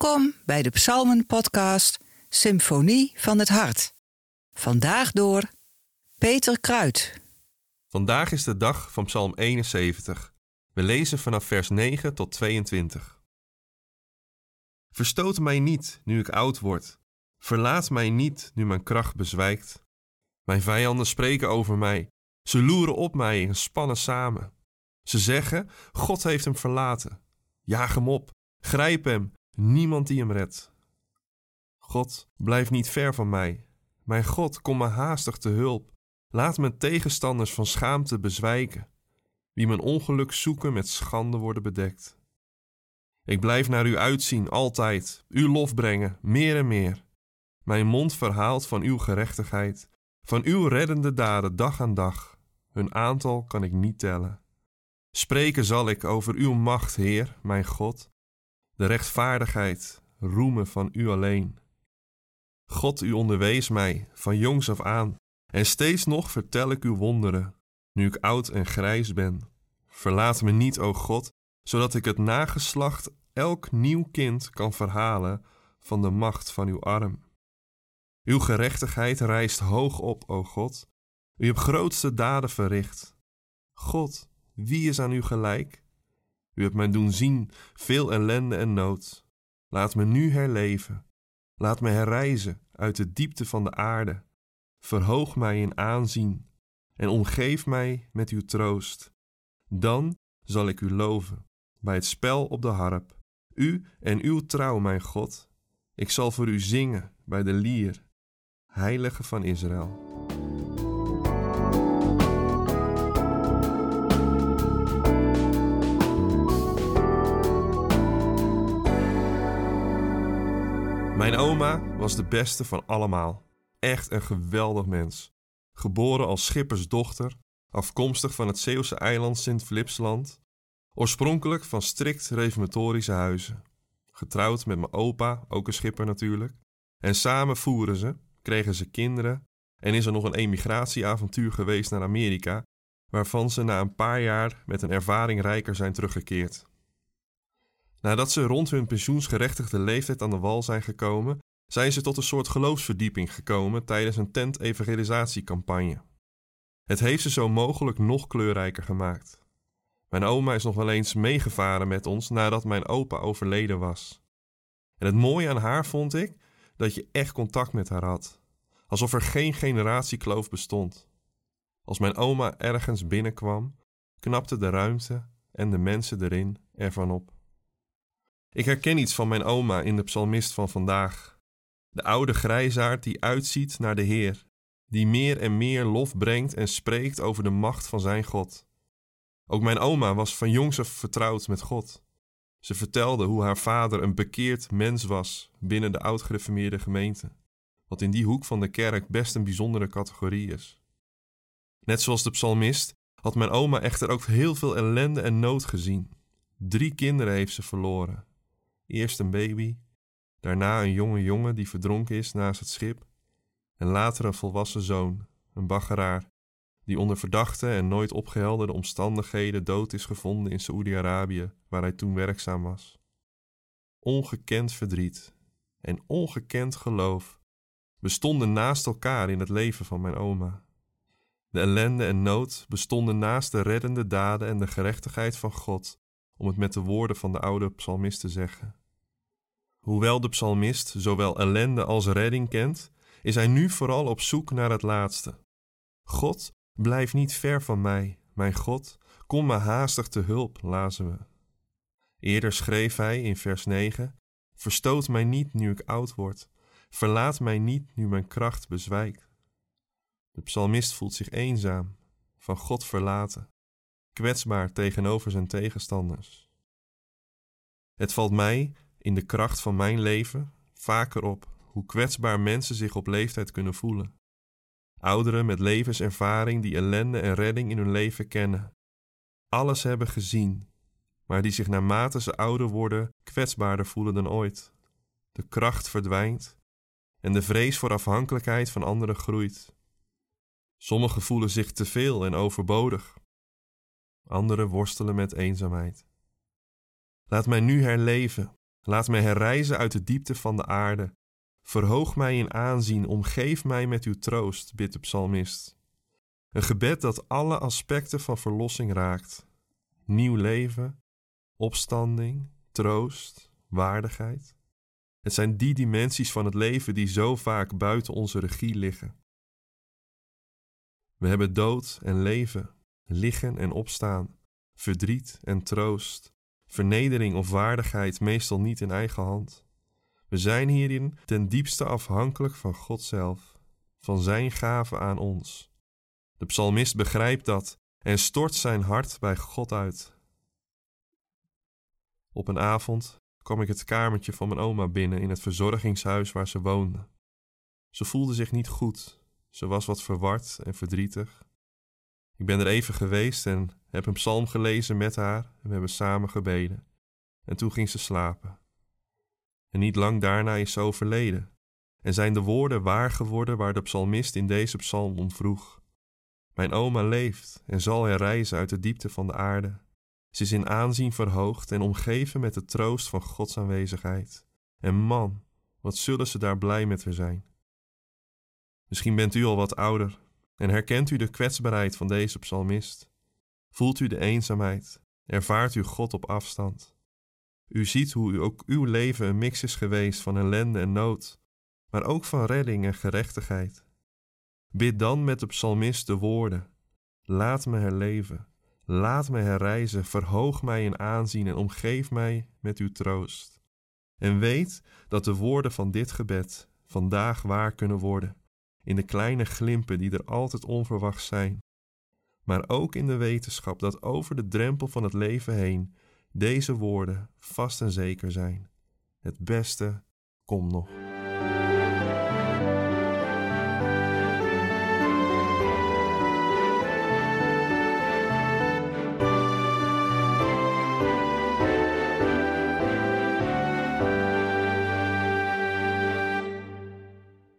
Welkom bij de Psalmen-podcast Symfonie van het Hart. Vandaag door Peter Kruid. Vandaag is de dag van Psalm 71. We lezen vanaf vers 9 tot 22. Verstoot mij niet nu ik oud word. Verlaat mij niet nu mijn kracht bezwijkt. Mijn vijanden spreken over mij. Ze loeren op mij en spannen samen. Ze zeggen: God heeft hem verlaten. Jaag hem op, grijp hem, niemand die hem redt. God, blijf niet ver van mij. Mijn God, kom me haastig te hulp. Laat mijn tegenstanders van schaamte bezwijken. Wie mijn ongeluk zoeken met schande worden bedekt. Ik blijf naar u uitzien altijd, uw lof brengen, meer en meer. Mijn mond verhaalt van uw gerechtigheid, van uw reddende daden dag aan dag. Hun aantal kan ik niet tellen. Spreken zal ik over uw macht, Heer, mijn God, de rechtvaardigheid, roemen van u alleen. God, u onderwees mij van jongs af aan, en steeds nog vertel ik uw wonderen, nu ik oud en grijs ben. Verlaat me niet, o God, zodat ik het nageslacht elk nieuw kind kan verhalen van de macht van uw arm. Uw gerechtigheid rijst hoog op, o God. U hebt grootste daden verricht. God, wie is aan u gelijk? U hebt mij doen zien veel ellende en nood. Laat me nu herleven. Laat me herreizen uit de diepte van de aarde. Verhoog mij in aanzien en omgeef mij met uw troost. Dan zal ik u loven bij het spel op de harp. U en uw trouw, mijn God. Ik zal voor u zingen bij de lier, Heilige van Israël. Mijn oma was de beste van allemaal. Echt een geweldig mens. Geboren als schippersdochter, afkomstig van het Zeeuwse eiland Sint-Philipsland, oorspronkelijk van strikt reformatorische huizen. Getrouwd met mijn opa, ook een schipper natuurlijk. En samen voeren ze, kregen ze kinderen en is er nog een emigratieavontuur geweest naar Amerika, waarvan ze na een paar jaar met een ervaring rijker zijn teruggekeerd. Nadat ze rond hun pensioensgerechtigde leeftijd aan de wal zijn gekomen, zijn ze tot een soort geloofsverdieping gekomen tijdens een tent-evangelisatiecampagne. Het heeft ze zo mogelijk nog kleurrijker gemaakt. Mijn oma is nog wel eens meegevaren met ons nadat mijn opa overleden was. En het mooie aan haar vond ik dat je echt contact met haar had, alsof er geen generatiekloof bestond. Als mijn oma ergens binnenkwam, knapte de ruimte en de mensen erin ervan op. Ik herken iets van mijn oma in de psalmist van vandaag. De oude grijzaard die uitziet naar de Heer, die meer en meer lof brengt en spreekt over de macht van zijn God. Ook mijn oma was van jongs af vertrouwd met God. Ze vertelde hoe haar vader een bekeerd mens was binnen de oud-gereformeerde gemeente, wat in die hoek van de kerk best een bijzondere categorie is. Net zoals de psalmist had mijn oma echter ook heel veel ellende en nood gezien. Drie kinderen heeft ze verloren. Eerst een baby, daarna een jonge jongen die verdronken is naast het schip, en later een volwassen zoon, een baggeraar, die onder verdachte en nooit opgehelderde omstandigheden dood is gevonden in Saoedi-Arabië, waar hij toen werkzaam was. Ongekend verdriet en ongekend geloof bestonden naast elkaar in het leven van mijn oma. De ellende en nood bestonden naast de reddende daden en de gerechtigheid van God, om het met de woorden van de oude psalmist te zeggen. Hoewel de psalmist zowel ellende als redding kent, is hij nu vooral op zoek naar het laatste. God, blijf niet ver van mij, mijn God, kom me haastig te hulp, lazen we. Eerder schreef hij in vers 9: Verstoot mij niet nu ik oud word, verlaat mij niet nu mijn kracht bezwijkt. De psalmist voelt zich eenzaam, van God verlaten, kwetsbaar tegenover zijn tegenstanders. Het valt mij in de kracht van mijn leven vaker op hoe kwetsbaar mensen zich op leeftijd kunnen voelen. Ouderen met levenservaring die ellende en redding in hun leven kennen. Alles hebben gezien, maar die zich naarmate ze ouder worden kwetsbaarder voelen dan ooit. De kracht verdwijnt en de vrees voor afhankelijkheid van anderen groeit. Sommigen voelen zich te veel en overbodig. Anderen worstelen met eenzaamheid. Laat mij nu herleven Laat mij herrijzen uit de diepte van de aarde. Verhoog mij in aanzien, omgeef mij met uw troost, bidt de psalmist. Een gebed dat alle aspecten van verlossing raakt. Nieuw leven, opstanding, troost, waardigheid. Het zijn die dimensies van het leven die zo vaak buiten onze regie liggen. We hebben dood en leven, liggen en opstaan, verdriet en troost, vernedering of waardigheid meestal niet in eigen hand. We zijn hierin ten diepste afhankelijk van God zelf, van Zijn gave aan ons. De psalmist begrijpt dat en stort zijn hart bij God uit. Op een avond kwam ik het kamertje van mijn oma binnen in het verzorgingshuis waar ze woonde. Ze voelde zich niet goed, ze was wat verward en verdrietig. Ik ben er even geweest en heb een psalm gelezen met haar en we hebben samen gebeden. En toen ging ze slapen. En niet lang daarna is ze overleden. En zijn de woorden waar geworden waar de psalmist in deze psalm om vroeg. Mijn oma leeft en zal herrijzen uit de diepte van de aarde. Ze is in aanzien verhoogd en omgeven met de troost van Gods aanwezigheid. En man, wat zullen ze daar blij met haar zijn. Misschien bent u al wat ouder en herkent u de kwetsbaarheid van deze psalmist. Voelt u de eenzaamheid, ervaart u God op afstand. U ziet hoe ook uw leven een mix is geweest van ellende en nood, maar ook van redding en gerechtigheid. Bid dan met de psalmist de woorden: Laat me herleven, laat me herreizen, verhoog mij in aanzien en omgeef mij met uw troost. En weet dat de woorden van dit gebed vandaag waar kunnen worden, in de kleine glimpen die er altijd onverwacht zijn, maar ook in de wetenschap dat over de drempel van het leven heen deze woorden vast en zeker zijn. Het beste komt nog.